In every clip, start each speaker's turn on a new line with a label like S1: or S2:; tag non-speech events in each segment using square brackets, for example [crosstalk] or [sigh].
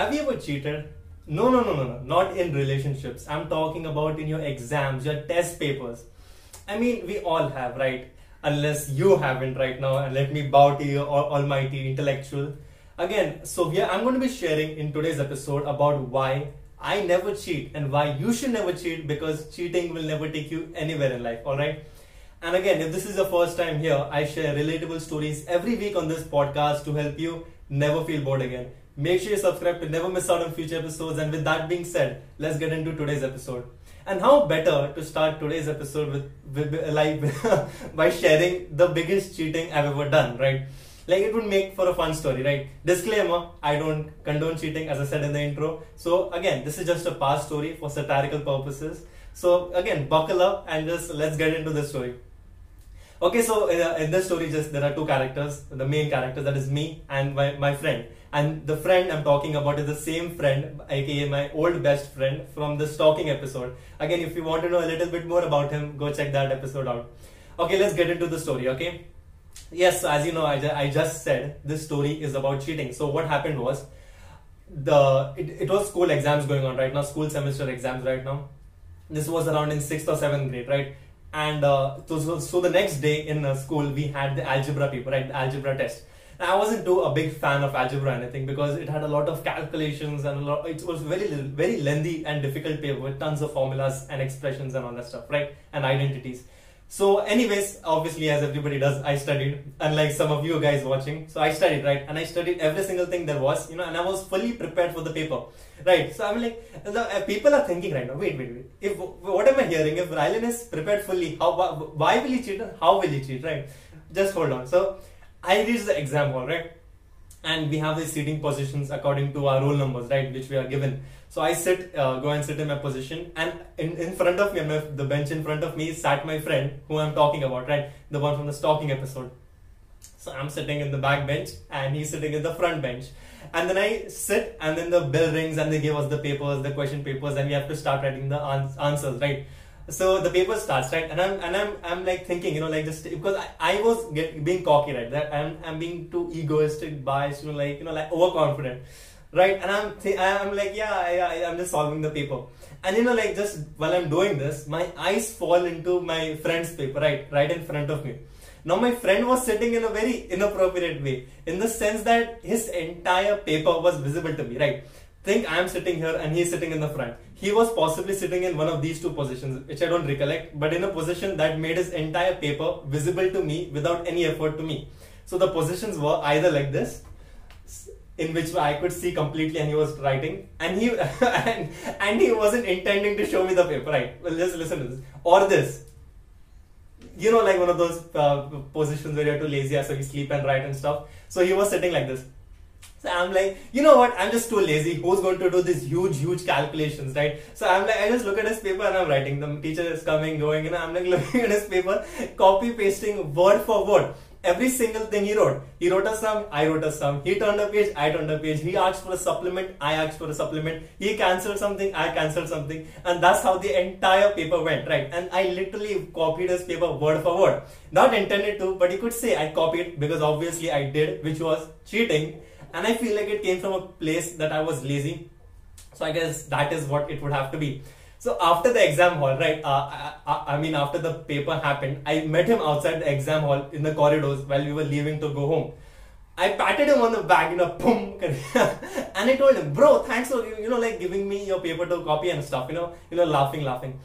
S1: Have you ever cheated? No, no, no, no, no. Not in relationships. I'm talking about in your exams, your test papers. I mean, we all have, right? Unless you haven't right now, and let me bow to you, almighty intellectual. Again, so yeah, I'm going to be sharing in today's episode about why I never cheat and why you should never cheat because cheating will never take you anywhere in life, alright? And again, if this is the first time here, I share relatable stories every week on this podcast to help you never feel bored again. Make sure you subscribe to never miss out on future episodes. And with that being said, let's get into today's episode. And how better to start today's episode with, with like [laughs] by sharing the biggest cheating I've ever done, right? Like it would make for a fun story, right? Disclaimer: I don't condone cheating, as I said in the intro. So again, this is just a past story for satirical purposes. So again, buckle up and just let's get into the story. Okay, so uh, in this story, just there are two characters. The main character that is me and my, my friend. And the friend I'm talking about is the same friend, aka my old best friend from the stalking episode. Again, if you want to know a little bit more about him, go check that episode out. Okay, let's get into the story. Okay. Yes, as you know, I, ju- I just said this story is about cheating. So what happened was the it, it was school exams going on right now, school semester exams right now. This was around in sixth or seventh grade, right? And uh, so, so, the next day in uh, school we had the algebra paper right? The algebra test. Now, I wasn't too a big fan of algebra anything because it had a lot of calculations and a lot it was very very lengthy and difficult paper with tons of formulas and expressions and all that stuff right? And identities. So, anyways, obviously, as everybody does, I studied, unlike some of you guys watching. So, I studied, right? And I studied every single thing there was, you know, and I was fully prepared for the paper, right? So, I'm like, the, uh, people are thinking right now, wait, wait, wait. If what am I hearing? If Rylan is prepared fully, how why will he cheat? How will he cheat, right? Just hold on. So, I reach the exam hall, right? And we have the seating positions according to our roll numbers, right? Which we are given. So I sit, uh, go and sit in my position, and in, in front of me, the bench in front of me, sat my friend who I'm talking about, right? The one from the stalking episode. So I'm sitting in the back bench, and he's sitting in the front bench. And then I sit, and then the bell rings, and they give us the papers, the question papers, and we have to start writing the ans- answers, right? So the paper starts, right? And I'm and I'm I'm like thinking, you know, like just because I, I was get, being cocky, right? That I'm I'm being too egoistic, biased, you know, like you know, like overconfident right? And I'm th- I'm like, yeah, I, I'm just solving the paper. And you know, like just while I'm doing this, my eyes fall into my friend's paper, right, right in front of me. Now my friend was sitting in a very inappropriate way, in the sense that his entire paper was visible to me, right? Think I'm sitting here and he's sitting in the front. He was possibly sitting in one of these two positions, which I don't recollect, but in a position that made his entire paper visible to me without any effort to me. So the positions were either like this, in which I could see completely and he was writing and he [laughs] and, and he wasn't intending to show me the paper right well just listen to this or this you know like one of those uh, positions where you're too lazy so you sleep and write and stuff so he was sitting like this so I'm like, you know what? I'm just too lazy. Who's going to do these huge, huge calculations, right? So I'm like, I just look at his paper and I'm writing. The teacher is coming, going, and I'm like [laughs] looking at his paper, copy pasting word for word every single thing he wrote. He wrote a sum, I wrote a sum. He turned a page, I turned a page. He asked for a supplement, I asked for a supplement. He cancelled something, I cancelled something. And that's how the entire paper went, right? And I literally copied his paper word for word. Not intended to, but you could say I copied because obviously I did, which was cheating. And I feel like it came from a place that I was lazy. So I guess that is what it would have to be. So after the exam hall, right? Uh, I, I, mean, after the paper happened, I met him outside the exam hall in the corridors while we were leaving to go home. I patted him on the back, you know, boom, [laughs] and I told him, bro, thanks for you know, like giving me your paper to copy and stuff, you know, you know, laughing, laughing.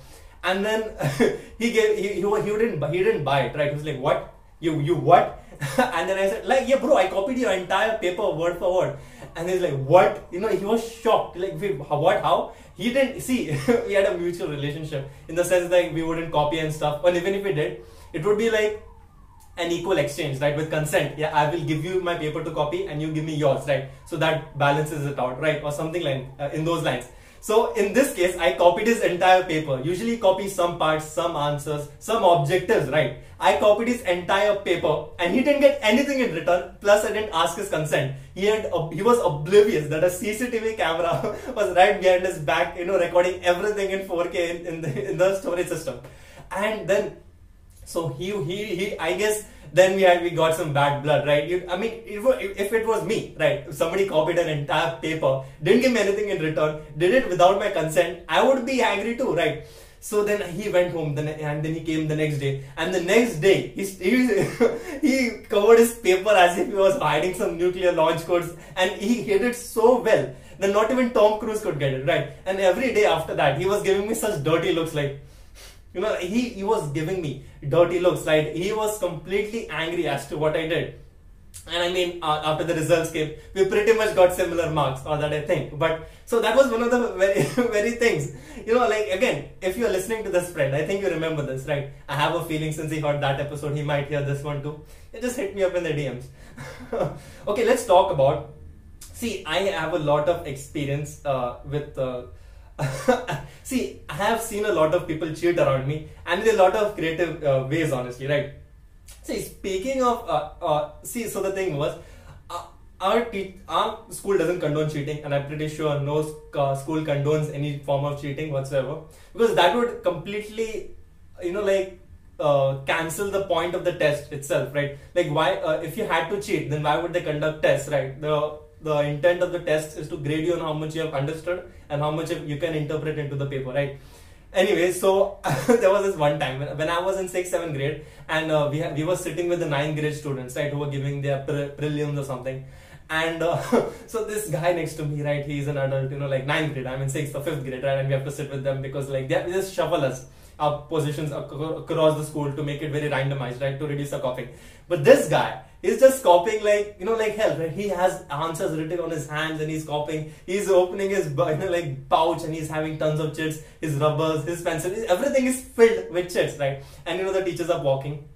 S1: And then [laughs] he gave, he, he, he didn't, he didn't buy it, right? He was like, what? You, you what? [laughs] and then I said, like, yeah, bro, I copied your entire paper word for word. And he's like, what? You know, he was shocked. Like, what? How? He didn't see. [laughs] we had a mutual relationship in the sense that we wouldn't copy and stuff. But even if we did, it would be like an equal exchange, right? With consent. Yeah, I will give you my paper to copy, and you give me yours, right? So that balances it out, right? Or something like uh, in those lines. So in this case, I copied his entire paper. Usually copy some parts, some answers, some objectives, right? I copied his entire paper and he didn't get anything in return. Plus I didn't ask his consent. He had, he was oblivious that a CCTV camera [laughs] was right behind his back, you know, recording everything in 4K in, in, the, in the storage system. And then So he he he. I guess then we had we got some bad blood, right? You, I mean, if, it was me, right? If somebody copied an entire paper, didn't give me anything in return, did it without my consent, I would be angry too, right? So then he went home, and then he came the next day, and the next day he he, [laughs] he covered his paper as if he was hiding some nuclear launch codes, and he hid it so well that not even Tom Cruise could get it right. And every day after that, he was giving me such dirty looks, like you know, he he was giving me dirty looks, right? He was completely angry as to what I did and I mean, uh, after the results came, we pretty much got similar marks, or that I think. But so that was one of the [laughs] very, very things. You know, like again, if you're listening to this friend, I think you remember this, right? I have a feeling since he heard that episode, he might hear this one too. It just hit me up in the DMs. [laughs] okay, let's talk about. See, I have a lot of experience uh, with. Uh, [laughs] see, I have seen a lot of people cheat around me, and in a lot of creative uh, ways, honestly, right? See, speaking of, uh, uh, see, so the thing was, uh, our, our school doesn't condone cheating, and I'm pretty sure no uh, school condones any form of cheating whatsoever, because that would completely, you know, like uh, cancel the point of the test itself, right? Like, why, uh, if you had to cheat, then why would they conduct tests, right? The the intent of the test is to grade you on how much you have understood and how much you can interpret into the paper, right? anyway so [laughs] there was this one time when, i was in 6th 7th grade and uh, we, we were sitting with the 9th grade students right who were giving their pre- prelims or something and uh, [laughs] so this guy next to me right he's an adult you know like 9th grade i'm in 6th or 5th grade right and we have to sit with them because like they just shuffle us our positions across the school to make it very randomized right to reduce the copying but this guy He's just copying like you know like hell. Right? He has answers written on his hands and he's copying. He's opening his you know, like pouch and he's having tons of chits, his rubbers, his pencils. Everything is filled with chits, right? And you know the teachers are walking.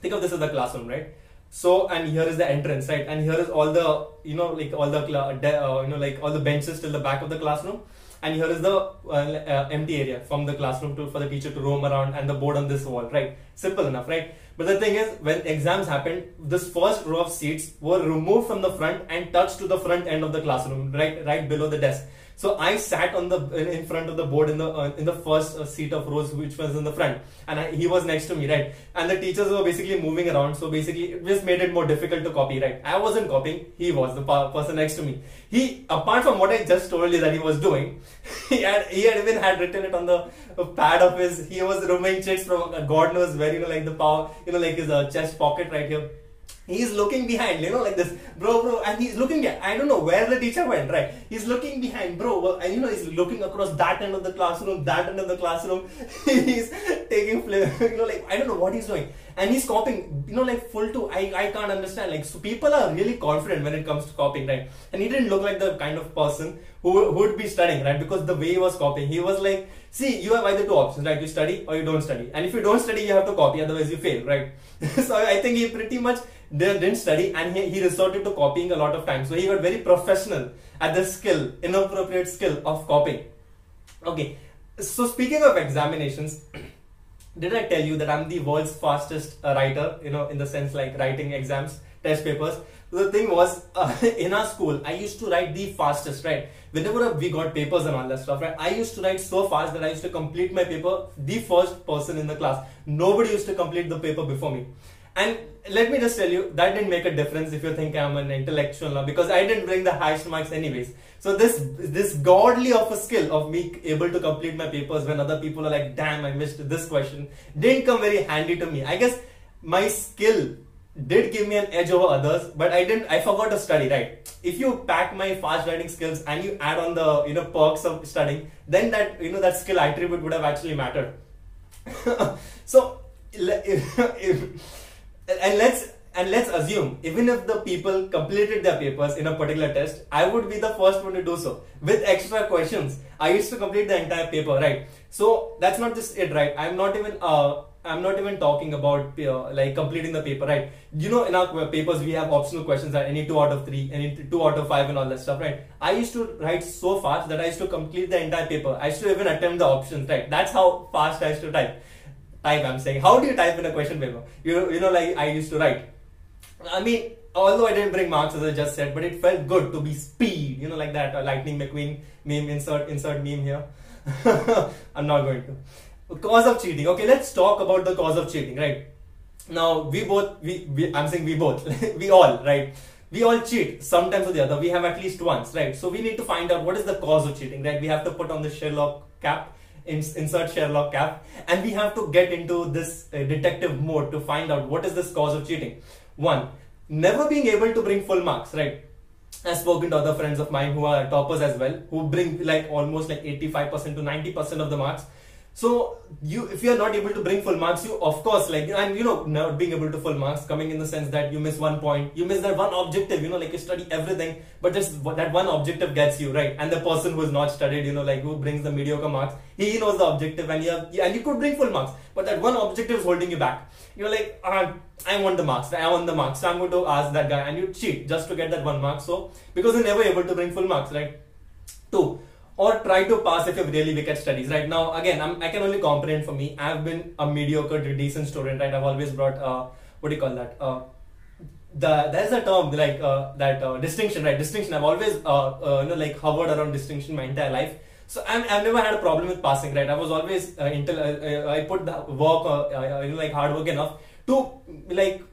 S1: Think of this as the classroom, right? So and here is the entrance, right? And here is all the you know like all the uh, you know like all the benches till the back of the classroom and here is the uh, uh, empty area from the classroom to for the teacher to roam around and the board on this wall right simple enough right but the thing is, when exams happened, this first row of seats were removed from the front and touched to the front end of the classroom, right, right below the desk. So I sat on the in front of the board in the uh, in the first uh, seat of rows which was in the front, and I, he was next to me, right? And the teachers were basically moving around, so basically it just made it more difficult to copy, right? I wasn't copying; he was the person next to me. He, apart from what I just told you that he was doing, [laughs] he had he had even had written it on the pad of his. He was removing checks from uh, God knows where, you know, like the power, you know, like his uh, chest pocket right here he's looking behind, you know, like this, bro, bro, and he's looking behind. I don't know where the teacher went, right? He's looking behind, bro, and you know, he's looking across that end of the classroom, that end of the classroom. [laughs] he's taking, you know, like, I don't know what he's doing. And he's copying, you know, like full to, I, I can't understand. Like, so people are really confident when it comes to copying, right? And he didn't look like the kind of person who would be studying, right? Because the way he was copying, he was like, see, you have either two options, right? You study or you don't study. And if you don't study, you have to copy, otherwise you fail, right? [laughs] so I think he pretty much didn't study and he, he resorted to copying a lot of times. So he got very professional at the skill, inappropriate skill of copying. Okay, so speaking of examinations, [clears throat] did I tell you that I'm the world's fastest writer, you know, in the sense like writing exams, test papers? The thing was, uh, [laughs] in our school, I used to write the fastest, right? Whenever we got papers and all that stuff, right? I used to write so fast that I used to complete my paper the first person in the class. Nobody used to complete the paper before me. And let me just tell you, that didn't make a difference if you think I'm an intellectual now, because I didn't bring the highest marks anyways. So this this godly of a skill of me able to complete my papers when other people are like, damn, I missed this question, didn't come very handy to me. I guess my skill did give me an edge over others, but I didn't. I forgot to study. Right? If you pack my fast writing skills and you add on the you know perks of studying, then that you know that skill attribute would have actually mattered. [laughs] so [laughs] if, if and let's and let's assume even if the people completed their papers in a particular test i would be the first one to do so. With extra questions i used to complete the entire paper right? So that's not just it right? I'm not even uh i'm not even talking about uh, like completing the paper right? You know in our papers we have optional questions that any two out of three any two out of five and all that stuff right? I used to write so fast that i used to complete the entire paper. I used to even attempt the options right? That's how fast i used to type I'm saying. How do you type in a question paper? You, you know, like I used to write. I mean, although I didn't bring marks as I just said, but it felt good to be speed, you know, like that Lightning McQueen meme, insert, insert meme here. [laughs] I'm not going to. cause of cheating. Okay, let's talk about the cause of cheating, right? Now we both, we, we I'm saying we both, [laughs] we all, right? We all cheat sometimes or the other. We have at least once, right? So we need to find out what is the cause of cheating, right? We have to put on the Sherlock cap insert Sherlock cap, and we have to get into this uh, detective mode to find out what is this cause of cheating. One, never being able to bring full marks, right? I've spoken to other friends of mine who are toppers as well, who bring like almost like 85% to 90% of the marks. So you, if you are not able to bring full marks, you of course like and you know not being able to full marks coming in the sense that you miss one point, you miss that one objective. You know, like you study everything, but just that one objective gets you right. And the person who is not studied, you know, like who brings the mediocre marks, he knows the objective, and you have, and you could bring full marks, but that one objective is holding you back. You're like, uh, I want the marks, I want the marks, so I'm going to ask that guy, and you cheat just to get that one mark. So because you're never able to bring full marks, right? Two or try to pass if you've really weak at studies. Right now, again, I'm, i can only comprehend for me. I've been a mediocre decent student. Right, I've always brought uh, what do you call that? Uh, the there's a term like uh, that uh, distinction, right? Distinction. I've always uh, uh, you know like hovered around distinction my entire life. So i have never had a problem with passing, right? I was always until I put the work, you know, like hard work enough to like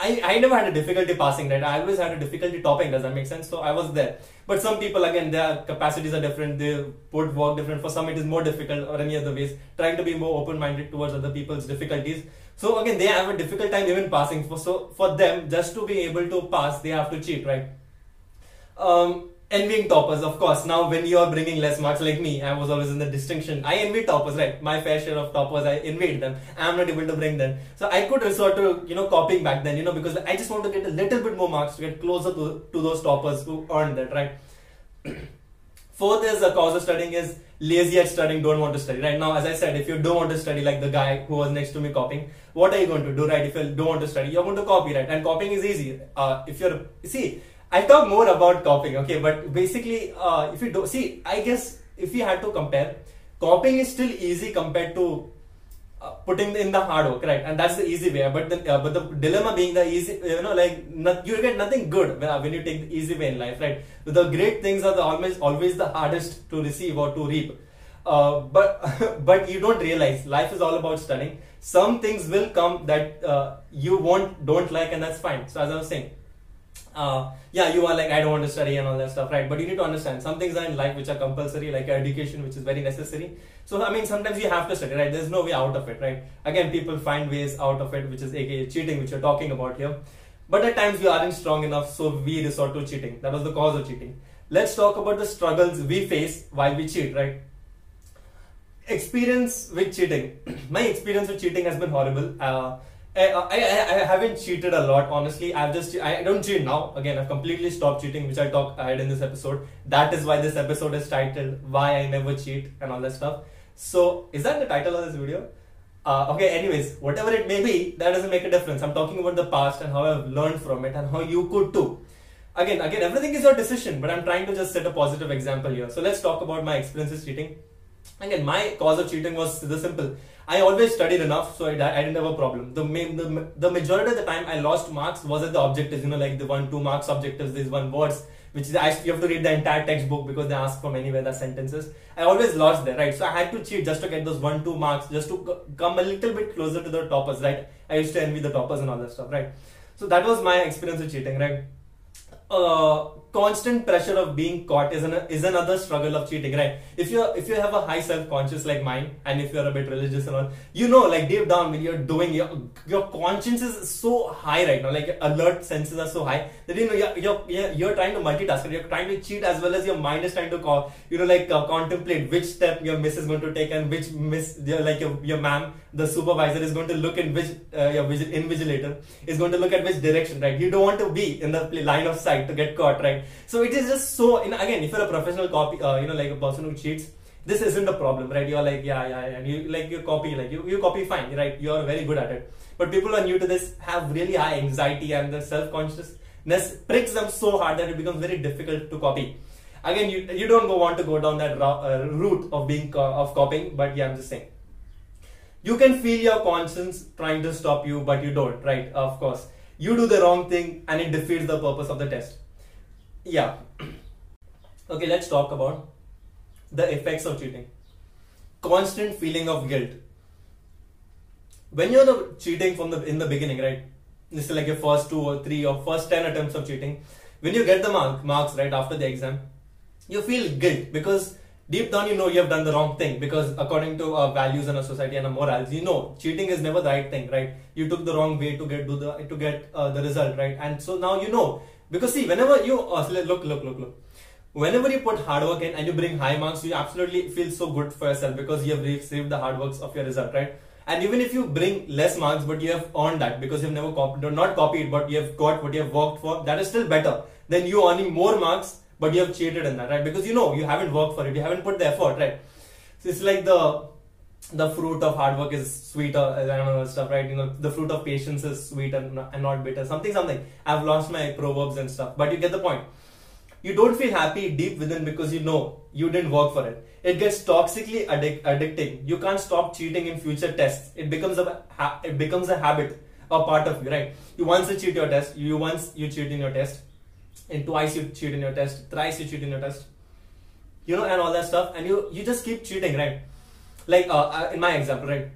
S1: I, I never had a difficulty passing that. I always had a difficulty topping. Does that make sense? So I was there. But some people, again, their capacities are different. They put work different. For some, it is more difficult or any other ways. Trying to be more open-minded towards other people's difficulties. So again, they have a difficult time even passing. So for them, just to be able to pass, they have to cheat, right? Um, envying toppers, of course. Now, when you are bringing less marks like me, I was always in the distinction. I envy toppers, right? My fair share of toppers, I envied them. I'm not able to bring them. So I could resort to, you know, copying back then, you know, because I just want to get a little bit more marks to get closer to, to those toppers who earned that, right? [clears throat] Fourth is the cause of studying is lazy at studying, don't want to study. Right now, as I said, if you don't want to study like the guy who was next to me copying, what are you going to do, right? If you don't want to study, you're going to copy, right? And copying is easy. Uh, if you're, see, I'll talk more about copying, okay? But basically, uh, if you don't see, I guess if you had to compare, copying is still easy compared to uh, putting in the hard work, right? And that's the easy way. But the uh, but the dilemma being the easy, you know, like not, you get nothing good when, when you take the easy way in life, right? The great things are the always always the hardest to receive or to reap. Uh, but [laughs] but you don't realize life is all about studying. Some things will come that uh, you won't don't like, and that's fine. So as I was saying, uh, yeah, you are like, I don't want to study and all that stuff, right? But you need to understand some things are in life which are compulsory, like education, which is very necessary. So, I mean, sometimes you have to study, right? There's no way out of it, right? Again, people find ways out of it, which is aka cheating, which you're talking about here. But at times we aren't strong enough, so we resort to cheating. That was the cause of cheating. Let's talk about the struggles we face while we cheat, right? Experience with cheating. [clears throat] My experience with cheating has been horrible. Uh, I, I, I, haven't cheated a lot, honestly. I've just I don't cheat now. Again, I've completely stopped cheating, which I talk ahead in this episode. That is why this episode is titled "Why I Never Cheat" and all that stuff. So, is that the title of this video? Uh, okay. Anyways, whatever it may be, that doesn't make a difference. I'm talking about the past and how I've learned from it and how you could too. Again, again, everything is your decision, but I'm trying to just set a positive example here. So let's talk about my experiences cheating. Again, my cause of cheating was the simple. I always studied enough, so I, I didn't have a problem. The, the the majority of the time I lost marks was at the objectives, you know, like the one two marks objectives, these one words, which is I, you have to read the entire textbook because they ask from anywhere the sentences. I always lost there, right? So I had to cheat just to get those one two marks, just to come a little bit closer to the toppers, right? I used to envy the toppers and all that stuff, right? So that was my experience with cheating, right? Uh, constant pressure of being caught is, an, is another struggle of cheating right? If you if you have a high self-conscious like mine and if you're a bit religious and all you know like deep down when you're doing your your conscience is so high right now like alert senses are so high that you know you're you're, you're trying to multitask you're trying to cheat as well as your mind is trying to call you know like uh, contemplate which step your miss is going to take and which miss like your, your ma'am the supervisor is going to look in which uh, your invigilator is going to look at which direction right? You don't want to be in the line of sight to get caught right so it is just so, you know, again, if you're a professional copy, uh, you know, like a person who cheats, this isn't a problem, right? You're like, yeah, yeah, and you like you copy, like you, you copy fine, right? You're very good at it. But people who are new to this have really high anxiety and the self-consciousness pricks them so hard that it becomes very difficult to copy. Again, you you don't want to go down that uh, route of being of copying, but yeah, I'm just saying. You can feel your conscience trying to stop you, but you don't, right? Of course, you do the wrong thing, and it defeats the purpose of the test yeah okay let's talk about the effects of cheating constant feeling of guilt. When you're cheating from the in the beginning, right? This is like your first two or three or first ten attempts of cheating. When you get the mark, marks right after the exam, you feel guilt because deep down you know you have done the wrong thing because according to our values and our society and our morals, you know cheating is never the right thing, right? You took the wrong way to get do the to get uh, the result, right? And so now you know because see whenever you uh, look look look look whenever you put hard work in and you bring high marks, you absolutely feel so good for yourself because you have received the hard works of your result, right? And even if you bring less marks, but you have earned that because you've never copied, not copied, but you have got what you have worked for, that is still better than you earning more marks, but you have cheated in that, right? Because you know you haven't worked for it, you haven't put the effort, right? So it's like the the fruit of hard work is sweeter, I don't know stuff, right? You know, the fruit of patience is sweet and not bitter, something, something. I've lost my proverbs and stuff, but you get the point you don't feel happy deep within because you know you didn't work for it. It gets toxically addic- addicting. You can't stop cheating in future tests. It becomes a ha- it becomes a habit, a part of you, right? You once you cheat your test, you once you cheat in your test, and twice you cheat in your test, thrice you cheat in your test, you know, and all that stuff, and you you just keep cheating, right? Like uh, uh in my example, right?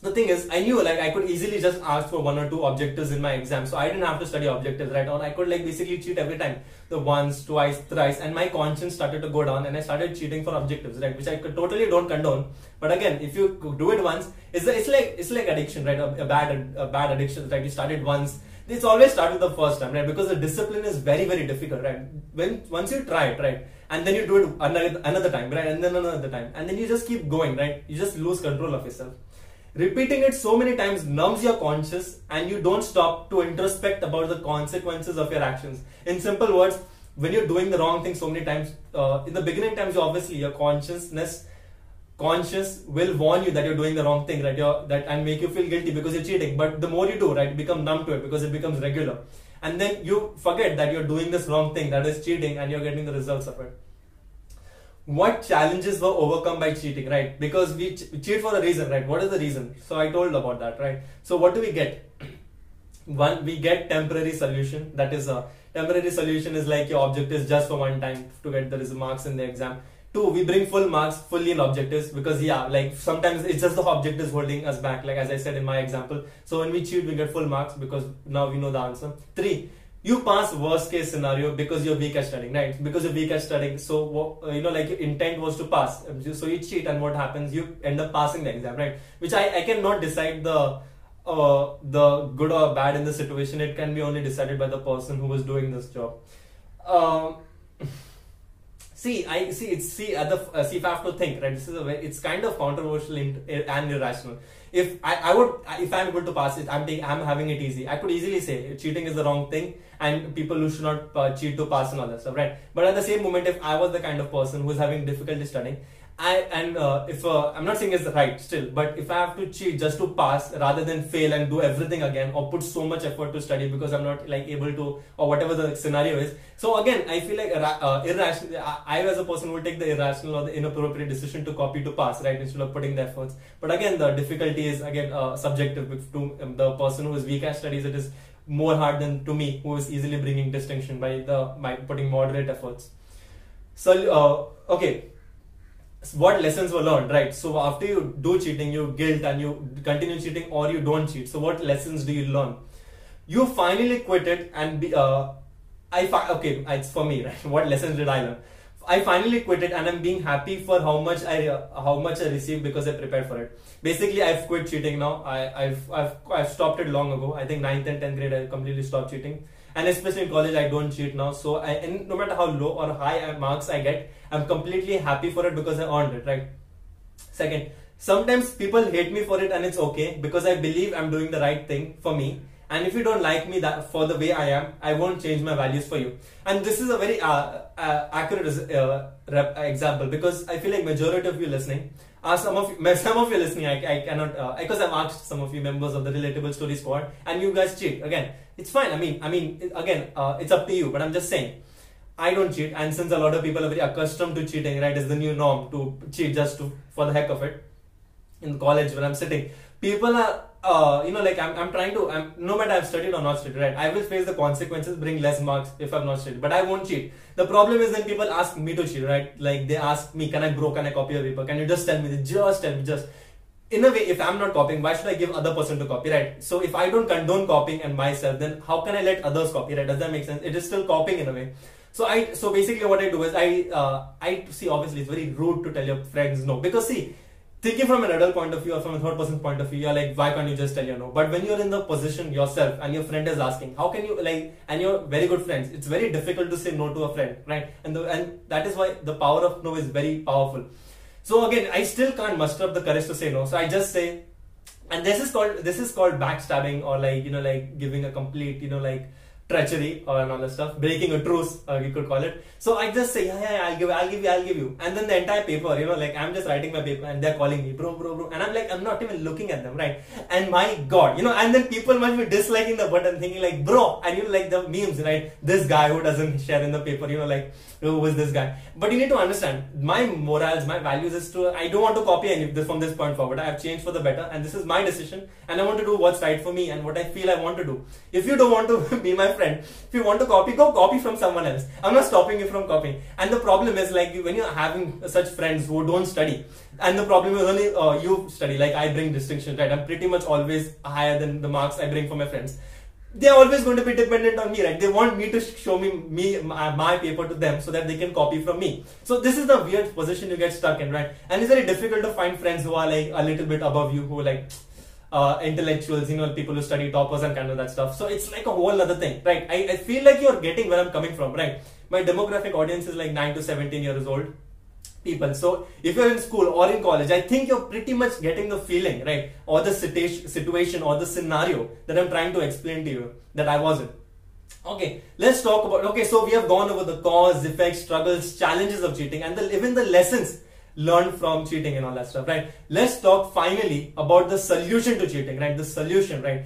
S1: The thing is, I knew like I could easily just ask for one or two objectives in my exam, so I didn't have to study objectives right on. I could like basically cheat every time, the once, twice, thrice, and my conscience started to go down, and I started cheating for objectives, right, which I could totally don't condone. But again, if you do it once, it's it's like it's like addiction, right? A, a bad a bad addiction, right? You started once. It's always start with the first time, right? Because the discipline is very very difficult, right? When once you try it, right, and then you do it another another time, right, and then another time, and then you just keep going, right? You just lose control of yourself Repeating it so many times numbs your conscious and you don't stop to introspect about the consequences of your actions. In simple words, when you're doing the wrong thing so many times, uh, in the beginning times, obviously your consciousness, conscious will warn you that you're doing the wrong thing, right? You're, that and make you feel guilty because you're cheating. But the more you do, right, you become numb to it because it becomes regular, and then you forget that you're doing this wrong thing, that is cheating, and you're getting the results of it what challenges were overcome by cheating, right? Because we, ch- cheat for a reason, right? What is the reason? So I told about that, right? So what do we get? [clears throat] One, we get temporary solution. That is a temporary solution is like your object is just for one time to get the marks in the exam. Two, we bring full marks fully in objectives because yeah, like sometimes it's just the objectives holding us back. Like as I said in my example. So when we cheat, we get full marks because now we know the answer. Three, you pass worst case scenario because you're weak at studying right? Because you're weak at studying so uh, you know like your intent was to pass. So you cheat and what happens you end up passing the exam right? Which i, I cannot decide the uh, the good or bad in the situation. It can be only decided by the person who was doing this job. Um, see i see it's see at the uh, see if i have to think right this is a way it's kind of controversial and irrational if I, I would if I'm able to pass it, I'm taking, I'm having it easy. I could easily say cheating is the wrong thing and people who should not uh, cheat to pass and all that stuff, right? But at the same moment, if I was the kind of person who is having difficulty studying, I and uh, if uh, I'm not saying it's right still, but if I have to cheat just to pass rather than fail and do everything again or put so much effort to study because I'm not like able to or whatever the scenario is. So again, I feel like uh, irrational. I, as a person will take the irrational or the inappropriate decision to copy to pass, right, instead of putting the efforts. But again, the difficulty is again uh, subjective. To um, the person who is weak at studies, it is more hard than to me, who is easily bringing distinction by the by putting moderate efforts. So uh, okay what lessons were learned, right? So after you do cheating, you guilt and you continue cheating or you don't cheat. So what lessons do you learn? You finally quit it and be, uh, I fi- okay, it's for me, [laughs] right? What lessons did I learn? I finally quit it and I'm being happy for how much I uh, how much I received because I prepared for it. Basically, I've quit cheating now. I, I've I've I've stopped it long ago. I think 9th and 10th grade I completely stopped cheating and especially in college I don't cheat now so I, and no matter how low or high marks I get I'm completely happy for it because I earned it right second sometimes people hate me for it and it's okay because I believe I'm doing the right thing for me and if you don't like me that for the way I am I won't change my values for you and this is a very uh, uh, accurate uh, example because I feel like majority of you listening are some of you, [laughs] some of you listening, I, I cannot uh, because I've asked some of you members of the Relatable Story Squad, and you guys cheat again. It's fine. I mean, I mean, again, uh, it's up to you. But I'm just saying, I don't cheat, and since a lot of people are very accustomed to cheating, right, is the new norm to cheat just to for the heck of it. In college, when I'm sitting, people are uh, you know, like I'm, I'm trying to, I'm, no matter I've studied or not studied, right? I will face the consequences, bring less marks if I'm not studied, but I won't cheat. The problem is when people ask me to cheat, right? Like they ask me, can I bro, can I copy your paper? Can you just tell me? Just tell me, just. In a way, if I'm not copying, why should I give other person to copy, right? So if I don't condone copying and myself, then how can I let others copy, right? Does that make sense? It is still copying in a way. So I, so basically what I do is I, uh, I see obviously it's very rude to tell your friends no because see thinking from an adult point of view or from a third person point of view, you're like, why can't you just tell your no? But when you're in the position yourself and your friend is asking, how can you like, and you're very good friends, it's very difficult to say no to a friend, right? And the, and that is why the power of no is very powerful. So again, I still can't muster up the courage to say no. So I just say, and this is called this is called backstabbing or like you know like giving a complete you know like treachery and all that stuff, breaking a truce, uh, you could call it. So I just say, yeah, yeah, yeah, I'll give, I'll give you, I'll give you, and then the entire paper, you know, like I'm just writing my paper and they're calling me, bro, bro, bro, and I'm like, I'm not even looking at them, right? And my God, you know, and then people must be disliking the button, thinking like, bro, and you know, like the memes, right? This guy who doesn't share in the paper, you know, like who is this guy? But you need to understand, my morals, my values is to, I don't want to copy any this from this point forward. I have changed for the better, and this is my decision, and I want to do what's right for me and what I feel I want to do. If you don't want to [laughs] be my friend, if you want to copy, go copy from someone else. I'm not stopping you from copying. And the problem is like when you're having such friends who don't study, and the problem is only uh, you study. Like I bring distinction, right? I'm pretty much always higher than the marks I bring for my friends they're always going to be dependent on me, right? They want me to show me me my, my, paper to them so that they can copy from me. So this is the weird position you get stuck in, right? And it's very difficult to find friends who are like a little bit above you, who like uh, intellectuals, you know, people who study toppers and kind of that stuff. So it's like a whole other thing, right? I, I feel like you're getting where I'm coming from, right? My demographic audience is like 9 to 17 years old people. So if you're in school or in college, I think you're pretty much getting the feeling, right? Or the situation or the scenario that I'm trying to explain to you that I wasn't. Okay, let's talk about, okay, so we have gone over the cause, effects, struggles, challenges of cheating and the, even the lessons learned from cheating and all that stuff, right? Let's talk finally about the solution to cheating, right? The solution, right?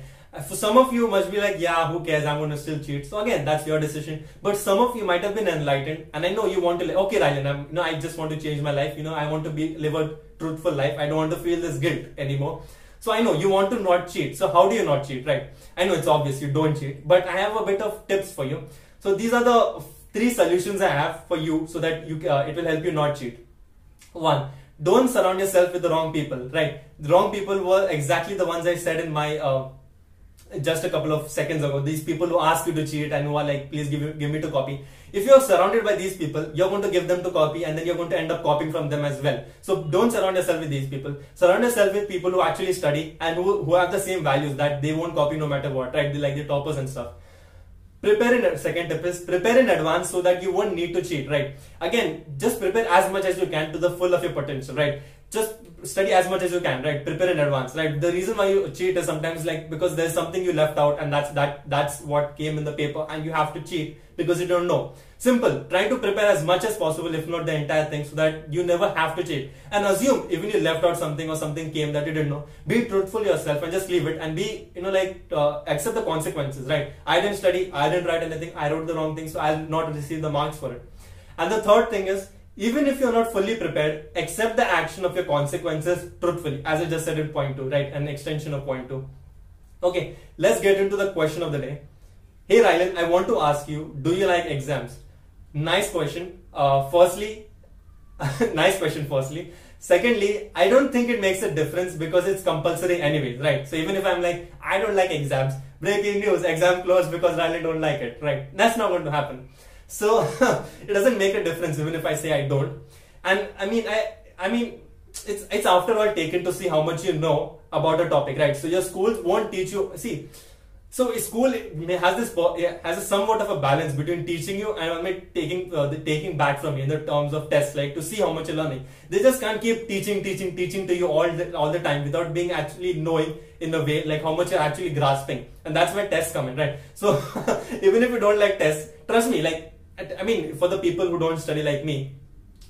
S1: For some of you must be like, yeah, who cares? I'm to still cheat. So again, that's your decision. But some of you might have been enlightened, and I know you want to. Like, okay, Rylan, I'm, you know, I just want to change my life. You know, I want to be live a truthful life. I don't want to feel this guilt anymore. So I know you want to not cheat. So how do you not cheat, right? I know it's obvious you don't cheat, but I have a bit of tips for you. So these are the three solutions I have for you, so that you uh, it will help you not cheat. One, don't surround yourself with the wrong people, right? The wrong people were exactly the ones I said in my. Uh, just a couple of seconds ago. These people who ask you to cheat and who are like please give, give me to copy. If you're surrounded by these people you're going to give them to copy and then you're going to end up copying from them as well. So don't surround yourself with these people. Surround yourself with people who actually study and who, who have the same values that they won't copy no matter what right? They like the toppers and stuff prepare in second tip is prepare in advance so that you won't need to cheat right? Again just prepare as much as you can to the full of your potential right? Just study as much as you can right? Prepare in advance right? The reason why you cheat is sometimes like because there's something you left out and that's that that's what came in the paper and you have to cheat because you don't know simple try to prepare as much as possible if not the entire thing so that you never have to cheat and assume even you left out something or something came that you didn't know be truthful yourself and just leave it and be you know like uh, accept the consequences right i didn't study i didn't write anything i wrote the wrong thing so i'll not receive the marks for it and the third thing is even if you're not fully prepared, accept the action of your consequences truthfully, as I just said in point two, right? An extension of point two. Okay, let's get into the question of the day. Hey Rylan, I want to ask you, do you like exams? Nice question. Uh, firstly, [laughs] nice question, firstly. Secondly, I don't think it makes a difference because it's compulsory anyways, right? So even if I'm like, I don't like exams, breaking news, exam closed because Rylan don't like it, right? That's not going to happen. So [laughs] it doesn't make a difference even if I say I don't. And I mean, I I mean, it's it's after all taken to see how much you know about a topic, right? So your schools won't teach you. See, so school has this has a somewhat of a balance between teaching you and taking uh, the, taking back from you in the terms of tests, like to see how much you're learning. They just can't keep teaching, teaching, teaching to you all the, all the time without being actually knowing in a way like how much you're actually grasping, and that's where tests come in, right? So [laughs] even if you don't like tests, trust me, like I mean, for the people who don't study like me,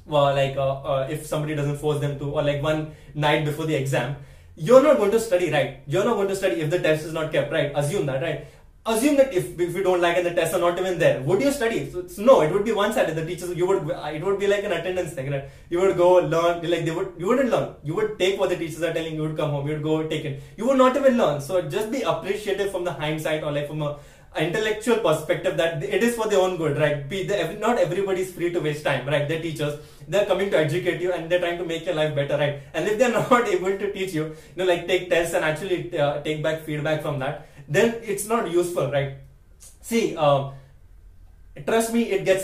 S1: well, like uh, uh, if somebody doesn't force them to, or like one night before the exam, you're not going to study, right? You're not going to study if the test is not kept, right? Assume that, right? assume that if, if you don't like and the tests are not even there, would you study? So, no, it would be one sided. The teachers, you would, it would be like an attendance thing, right? You would go learn, like they would, you wouldn't learn. You would take what the teachers are telling you, would come home, you would go take it. You would not even learn. So just be appreciative from the hindsight or like from a intellectual perspective that it is for their own good, right? Be the, not everybody is free to waste time, right? They're teachers. They're coming to educate you and they're trying to make your life better, right? And if they're [laughs] not able to teach you, you know, like take tests and actually uh, take back feedback from that, then it's not useful, right? See, uh, trust me, it gets